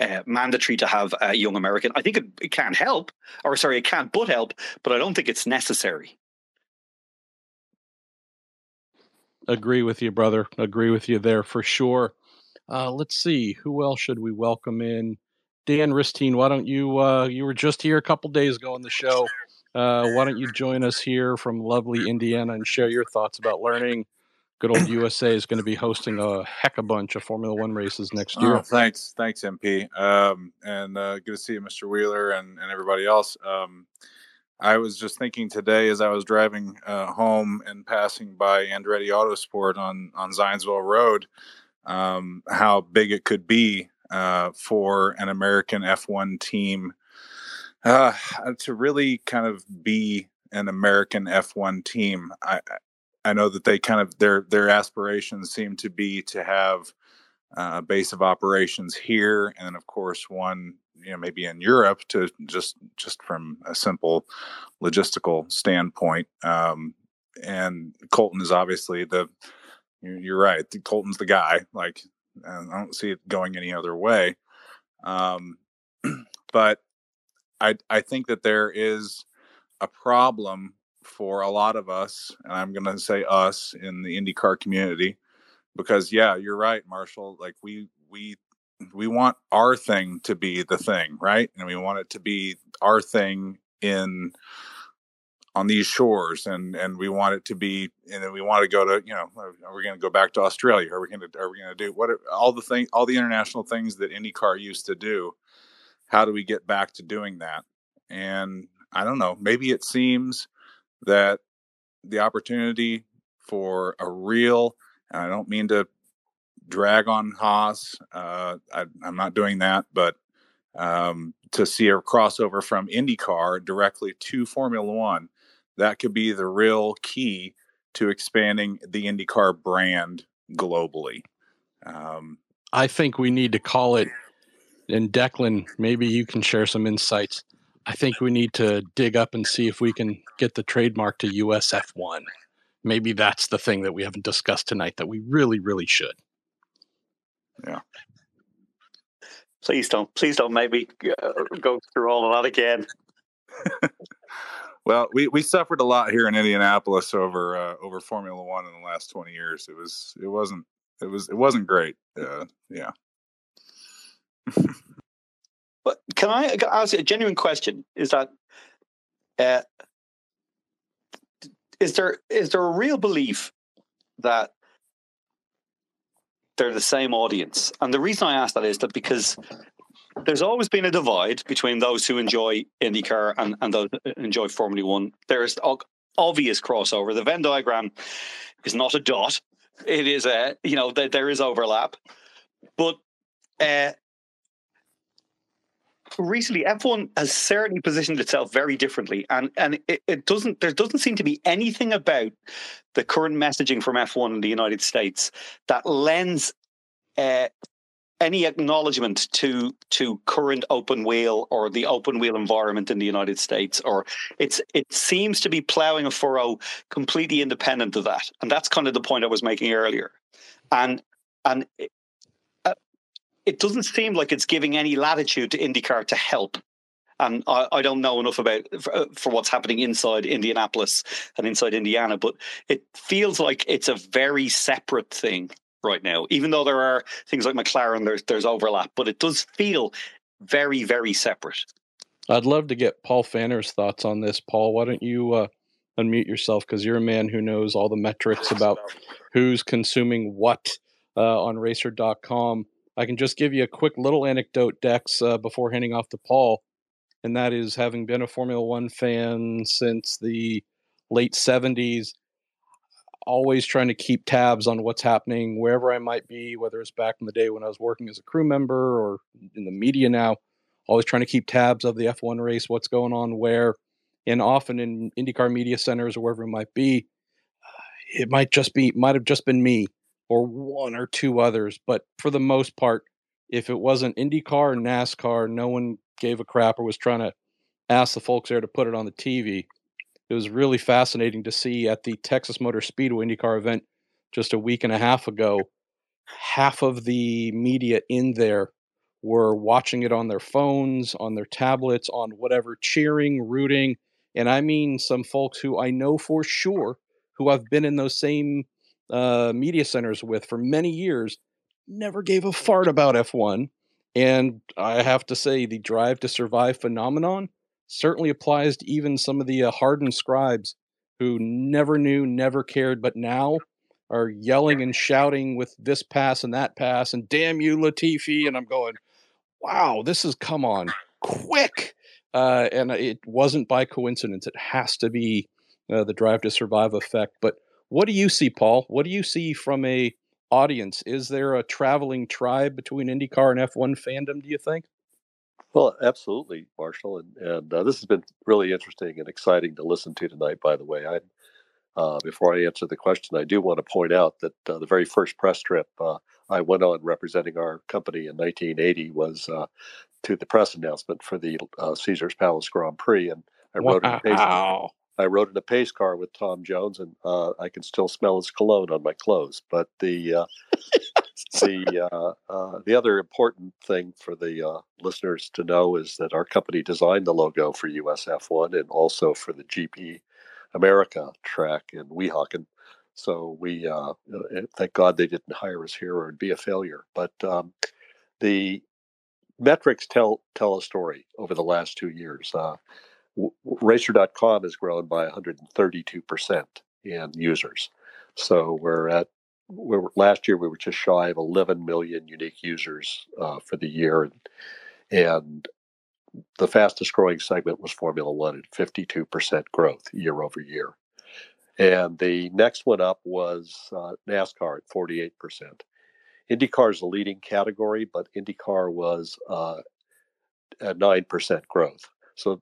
uh, mandatory to have a young American. I think it, it can't help, or sorry, it can't but help, but I don't think it's necessary. Agree with you, brother. Agree with you there for sure. Uh, let's see, who else should we welcome in? Dan Ristine, why don't you? Uh, you were just here a couple days ago on the show. Uh, why don't you join us here from lovely Indiana and share your thoughts about learning? Good old USA is going to be hosting a heck of a bunch of Formula One races next year. Oh, thanks, thanks, MP, um, and uh, good to see you, Mr. Wheeler, and, and everybody else. Um, I was just thinking today as I was driving uh, home and passing by Andretti Autosport on on Zionsville Road, um, how big it could be uh, for an American F1 team uh, to really kind of be an American F1 team. I I know that they kind of their their aspirations seem to be to have uh, a base of operations here, and then of course one you know maybe in Europe to just just from a simple logistical standpoint. Um, and Colton is obviously the you're right. Colton's the guy. Like I don't see it going any other way. Um, [CLEARS THROAT] but I I think that there is a problem for a lot of us, and I'm going to say us in the IndyCar community, because yeah, you're right, Marshall. Like we we we want our thing to be the thing, right? And we want it to be our thing in on these shores and and we want it to be and then we want to go to you know are we going to go back to australia are we going to are we going to do what are, all the thing all the international things that indycar used to do how do we get back to doing that and i don't know maybe it seems that the opportunity for a real and i don't mean to drag on haas uh, I, i'm not doing that but um, to see a crossover from IndyCar directly to Formula One that could be the real key to expanding the IndyCar brand globally. Um, I think we need to call it, and Declan, maybe you can share some insights. I think we need to dig up and see if we can get the trademark to USF1. Maybe that's the thing that we haven't discussed tonight that we really, really should. Yeah. Please don't, please don't maybe uh, go through all of that again. Well, we, we suffered a lot here in Indianapolis over uh, over Formula One in the last twenty years. It was it wasn't it was it wasn't great. Uh, yeah. [LAUGHS] but can I ask a genuine question? Is that uh, is there is there a real belief that they're the same audience? And the reason I ask that is that because there's always been a divide between those who enjoy IndyCar and, and those who enjoy Formula One. There's obvious crossover. The Venn diagram is not a dot. It is a, you know, there, there is overlap. But uh, recently F1 has certainly positioned itself very differently. And and it, it, doesn't there doesn't seem to be anything about the current messaging from F1 in the United States that lends uh, any acknowledgement to to current open wheel or the open wheel environment in the United States, or it's it seems to be ploughing a furrow completely independent of that, and that's kind of the point I was making earlier, and and it doesn't seem like it's giving any latitude to IndyCar to help. And I, I don't know enough about for, uh, for what's happening inside Indianapolis and inside Indiana, but it feels like it's a very separate thing right now. Even though there are things like McLaren, there's there's overlap, but it does feel very very separate. I'd love to get Paul Pfanner's thoughts on this. Paul, why don't you uh, unmute yourself because you're a man who knows all the metrics [LAUGHS] about who's consuming what uh, on Racer.com. I can just give you a quick little anecdote, Dex, uh, before handing off to Paul, and that is having been a Formula One fan since the late 70s always trying to keep tabs on what's happening wherever I might be, whether it's back in the day when I was working as a crew member or in the media now. Always trying to keep tabs of the F1 race, what's going on where, and often in IndyCar media centers or wherever it might be, it might just be might have just been me or one or two others, but for the most part, if it wasn't IndyCar or NASCAR, no one gave a crap or was trying to ask the folks there to put it on the TV it was really fascinating to see at the Texas Motor Speedway IndyCar event just a week and a half ago. Half of the media in there were watching it on their phones, on their tablets, on whatever, cheering, rooting. And I mean some folks who I know for sure who I've been in those same uh, media centers with for many years never gave a fart about F1. And I have to say, the Drive to Survive phenomenon certainly applies to even some of the uh, hardened scribes who never knew, never cared, but now are yelling and shouting with this pass and that pass and damn you, Latifi. And I'm going, wow, this has come on quick. Uh, and it wasn't by coincidence. It has to be uh, the drive to survive effect. But what do you see, Paul? What do you see from a audience? Is there a traveling tribe between IndyCar and F1 fandom? Do you think? Well, absolutely, Marshall, and and uh, this has been really interesting and exciting to listen to tonight. By the way, I uh, before I answer the question, I do want to point out that uh, the very first press trip uh, I went on representing our company in 1980 was uh, to the press announcement for the uh, Caesar's Palace Grand Prix, and I rode in a pace. I rode in a pace car with Tom Jones, and uh, I can still smell his cologne on my clothes. But the uh, [LAUGHS] the uh, uh, the other important thing for the uh, listeners to know is that our company designed the logo for USF1 and also for the GP America track in Weehawken. So we uh, thank God they didn't hire us here, or it'd be a failure. But um, the metrics tell tell a story over the last two years. Racer.com has grown by 132% in users. So we're at we were, last year we were just shy of 11 million unique users uh, for the year, and, and the fastest growing segment was Formula One at 52% growth year over year. And the next one up was uh, NASCAR at 48%. IndyCar is the leading category, but IndyCar was uh, at 9% growth. So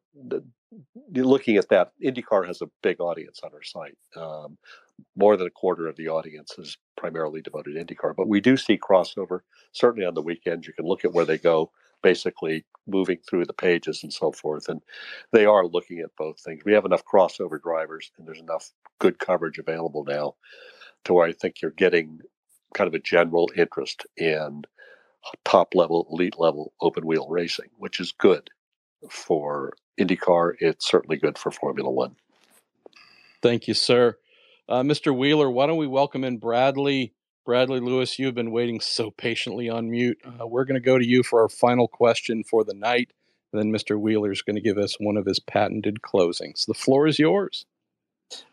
looking at that, IndyCar has a big audience on our site. Um, more than a quarter of the audience is primarily devoted to IndyCar, but we do see crossover. Certainly on the weekends, you can look at where they go, basically moving through the pages and so forth, and they are looking at both things. We have enough crossover drivers, and there's enough good coverage available now to where I think you're getting kind of a general interest in top level, elite level open wheel racing, which is good for IndyCar. It's certainly good for Formula One. Thank you, sir. Uh, Mr. Wheeler, why don't we welcome in Bradley? Bradley Lewis, you've been waiting so patiently on mute. Uh, we're going to go to you for our final question for the night. And then Mr. Wheeler is going to give us one of his patented closings. The floor is yours.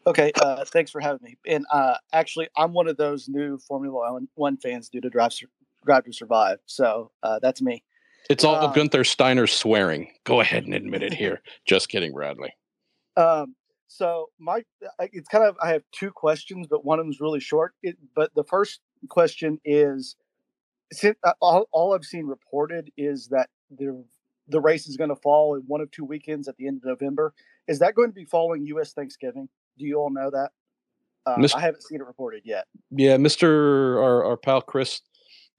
Okay, uh, thanks for having me. And uh, actually, I'm one of those new Formula One fans due to Drive, Drive to Survive. So uh, that's me. It's all um, Gunther Steiner swearing. Go ahead and admit it [LAUGHS] here. Just kidding, Bradley. Um, so my, it's kind of I have two questions, but one of them's really short. It, but the first question is, since uh, all, all I've seen reported is that the the race is going to fall in one of two weekends at the end of November. Is that going to be following U.S. Thanksgiving? Do you all know that? Uh, Mr. I haven't seen it reported yet. Yeah, Mister, our, our pal Chris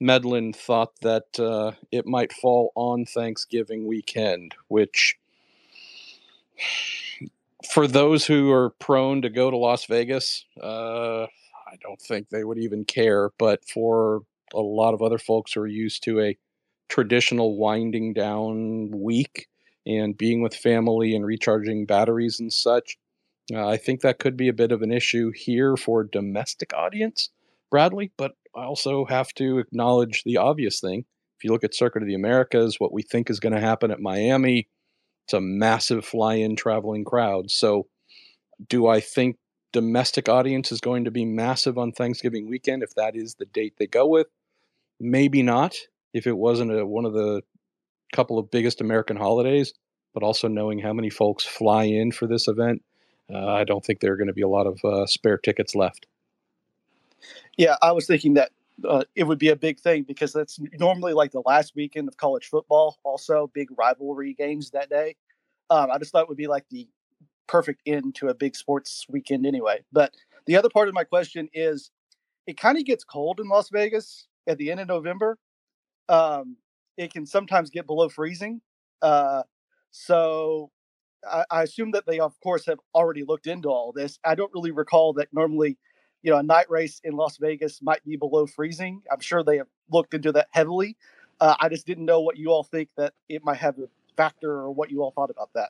Medland thought that uh, it might fall on Thanksgiving weekend, which for those who are prone to go to Las Vegas, uh, I don't think they would even care. But for a lot of other folks who are used to a traditional winding down week and being with family and recharging batteries and such, uh, I think that could be a bit of an issue here for domestic audience, Bradley. But I also have to acknowledge the obvious thing. If you look at Circuit of the Americas, what we think is going to happen at Miami, it's a massive fly in traveling crowd. So, do I think domestic audience is going to be massive on Thanksgiving weekend if that is the date they go with? Maybe not if it wasn't a, one of the couple of biggest American holidays, but also knowing how many folks fly in for this event, uh, I don't think there are going to be a lot of uh, spare tickets left. Yeah, I was thinking that uh, it would be a big thing because that's normally like the last weekend of college football. Also, big rivalry games that day. Um, I just thought it would be like the perfect end to a big sports weekend anyway. But the other part of my question is, it kind of gets cold in Las Vegas at the end of November. Um, it can sometimes get below freezing. Uh, so I, I assume that they, of course, have already looked into all this. I don't really recall that normally you know, a night race in Las Vegas might be below freezing. I'm sure they have looked into that heavily. Uh, I just didn't know what you all think that it might have a factor or what you all thought about that.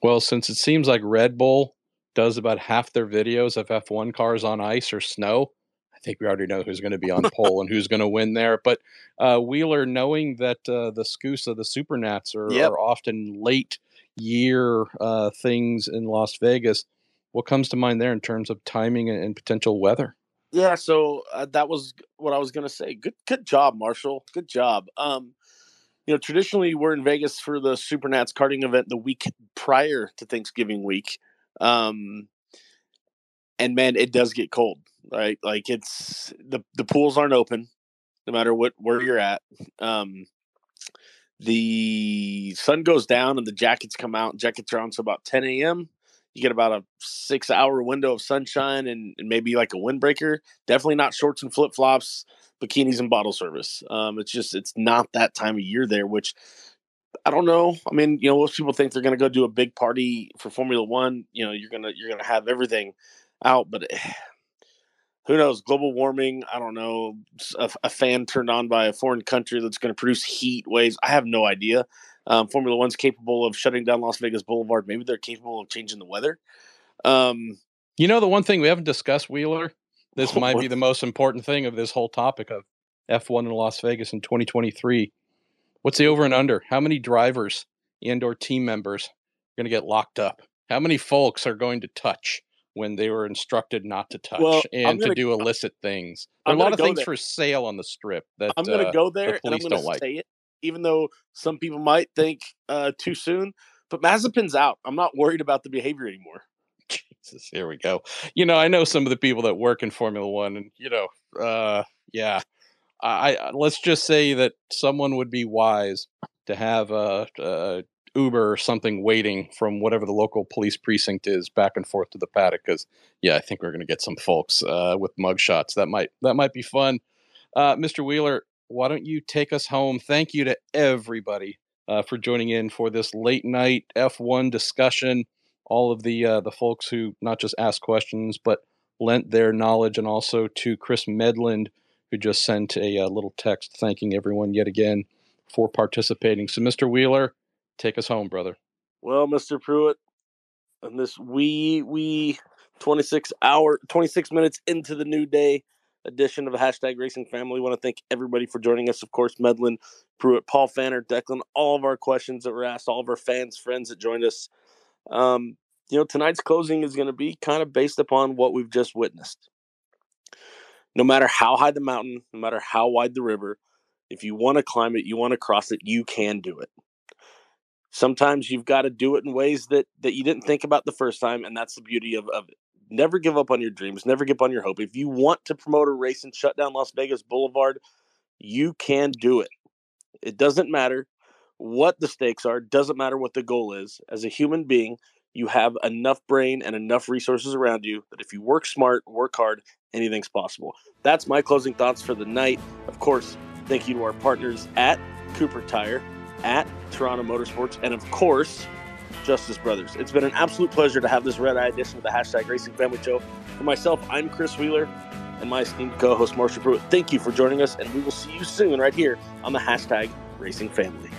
Well, since it seems like Red Bull does about half their videos of F1 cars on ice or snow, I think we already know who's going to be on pole and who's going to win there. But uh, Wheeler, knowing that uh, the SKUSA, the Supernats, are, yep. are often late year uh, things in Las Vegas, what comes to mind there in terms of timing and potential weather? Yeah, so uh, that was what I was going to say. Good, good job, Marshall. Good job. Um, you know, traditionally we're in Vegas for the Supernats karting event the week prior to Thanksgiving week, um, and man, it does get cold. Right, like it's the the pools aren't open, no matter what where you're at. Um, the sun goes down and the jackets come out. Jackets are on so about 10 a.m you get about a six hour window of sunshine and, and maybe like a windbreaker. Definitely not shorts and flip flops, bikinis and bottle service. Um, it's just it's not that time of year there, which I don't know. I mean, you know, most people think they're going to go do a big party for Formula One. You know, you're gonna you're gonna have everything out, but who knows? Global warming. I don't know. A, a fan turned on by a foreign country that's going to produce heat waves. I have no idea. Um, Formula One's capable of shutting down Las Vegas Boulevard. Maybe they're capable of changing the weather. Um, you know, the one thing we haven't discussed, Wheeler. [LAUGHS] This might be the most important thing of this whole topic of F1 in Las Vegas in 2023. What's the over and under? How many drivers and or team members are going to get locked up? How many folks are going to touch when they were instructed not to touch Well, and to gonna- do illicit things? There are a lot of things there. for sale on the strip that I'm going to uh, go the there and I'm police going to don't like. it, even though some people might think uh, too soon. But Mazepin's out. I'm not worried about the behavior anymore. [LAUGHS] Jesus, here we go. You know, I know some of the people that work in Formula One, and you know, uh, yeah, I, I let's just say that someone would be wise to have a, a Uber or something waiting from whatever the local police precinct is back and forth to the paddock. Because yeah, I think we're going to get some folks uh, with mugshots. That might that might be fun. Uh, Mr. Wheeler, why don't you take us home? Thank you to everybody uh, for joining in for this late night F1 discussion. All of the uh, the folks who not just asked questions but lent their knowledge, and also to Chris Medland, who just sent a, uh little text thanking everyone yet again for participating. So, Mr. Wheeler, take us home, brother. Well, Mr. Pruett, and this wee wee 26 hour 26 minutes into the new day edition of hashtag Racing Family. want to thank everybody for joining us. Of course, Medland, Pruett, Paul Pfanner, Declan, all of our questions that were asked, all of our fans, friends that joined us. Um, you know, tonight's closing is going to be kind of based upon what we've just witnessed. No matter how high the mountain, no matter how wide the river, if you want to climb it, you want to cross it, you can do it sometimes you've got to do it in ways that that you didn't think about the first time and that's the beauty of, of it never give up on your dreams never give up on your hope. If you want to promote a race and shut down las vegas boulevard you can do it. It doesn't matter what the stakes are doesn't matter what the goal is. As a human being you have enough brain and enough resources around you that if you work smart work hard anything's possible. That's my closing thoughts for the night. Of course thank you to our partners at cooper tire at Toronto Motorsports, and of course, Justice Brothers. It's been an absolute pleasure to have this red eye edition of the hashtag Racing Family Show. For myself, I'm Chris Wheeler, and my esteemed co host, Marshall Pruett. Thank you for joining us, and we will see you soon right here on the hashtag Racing Family.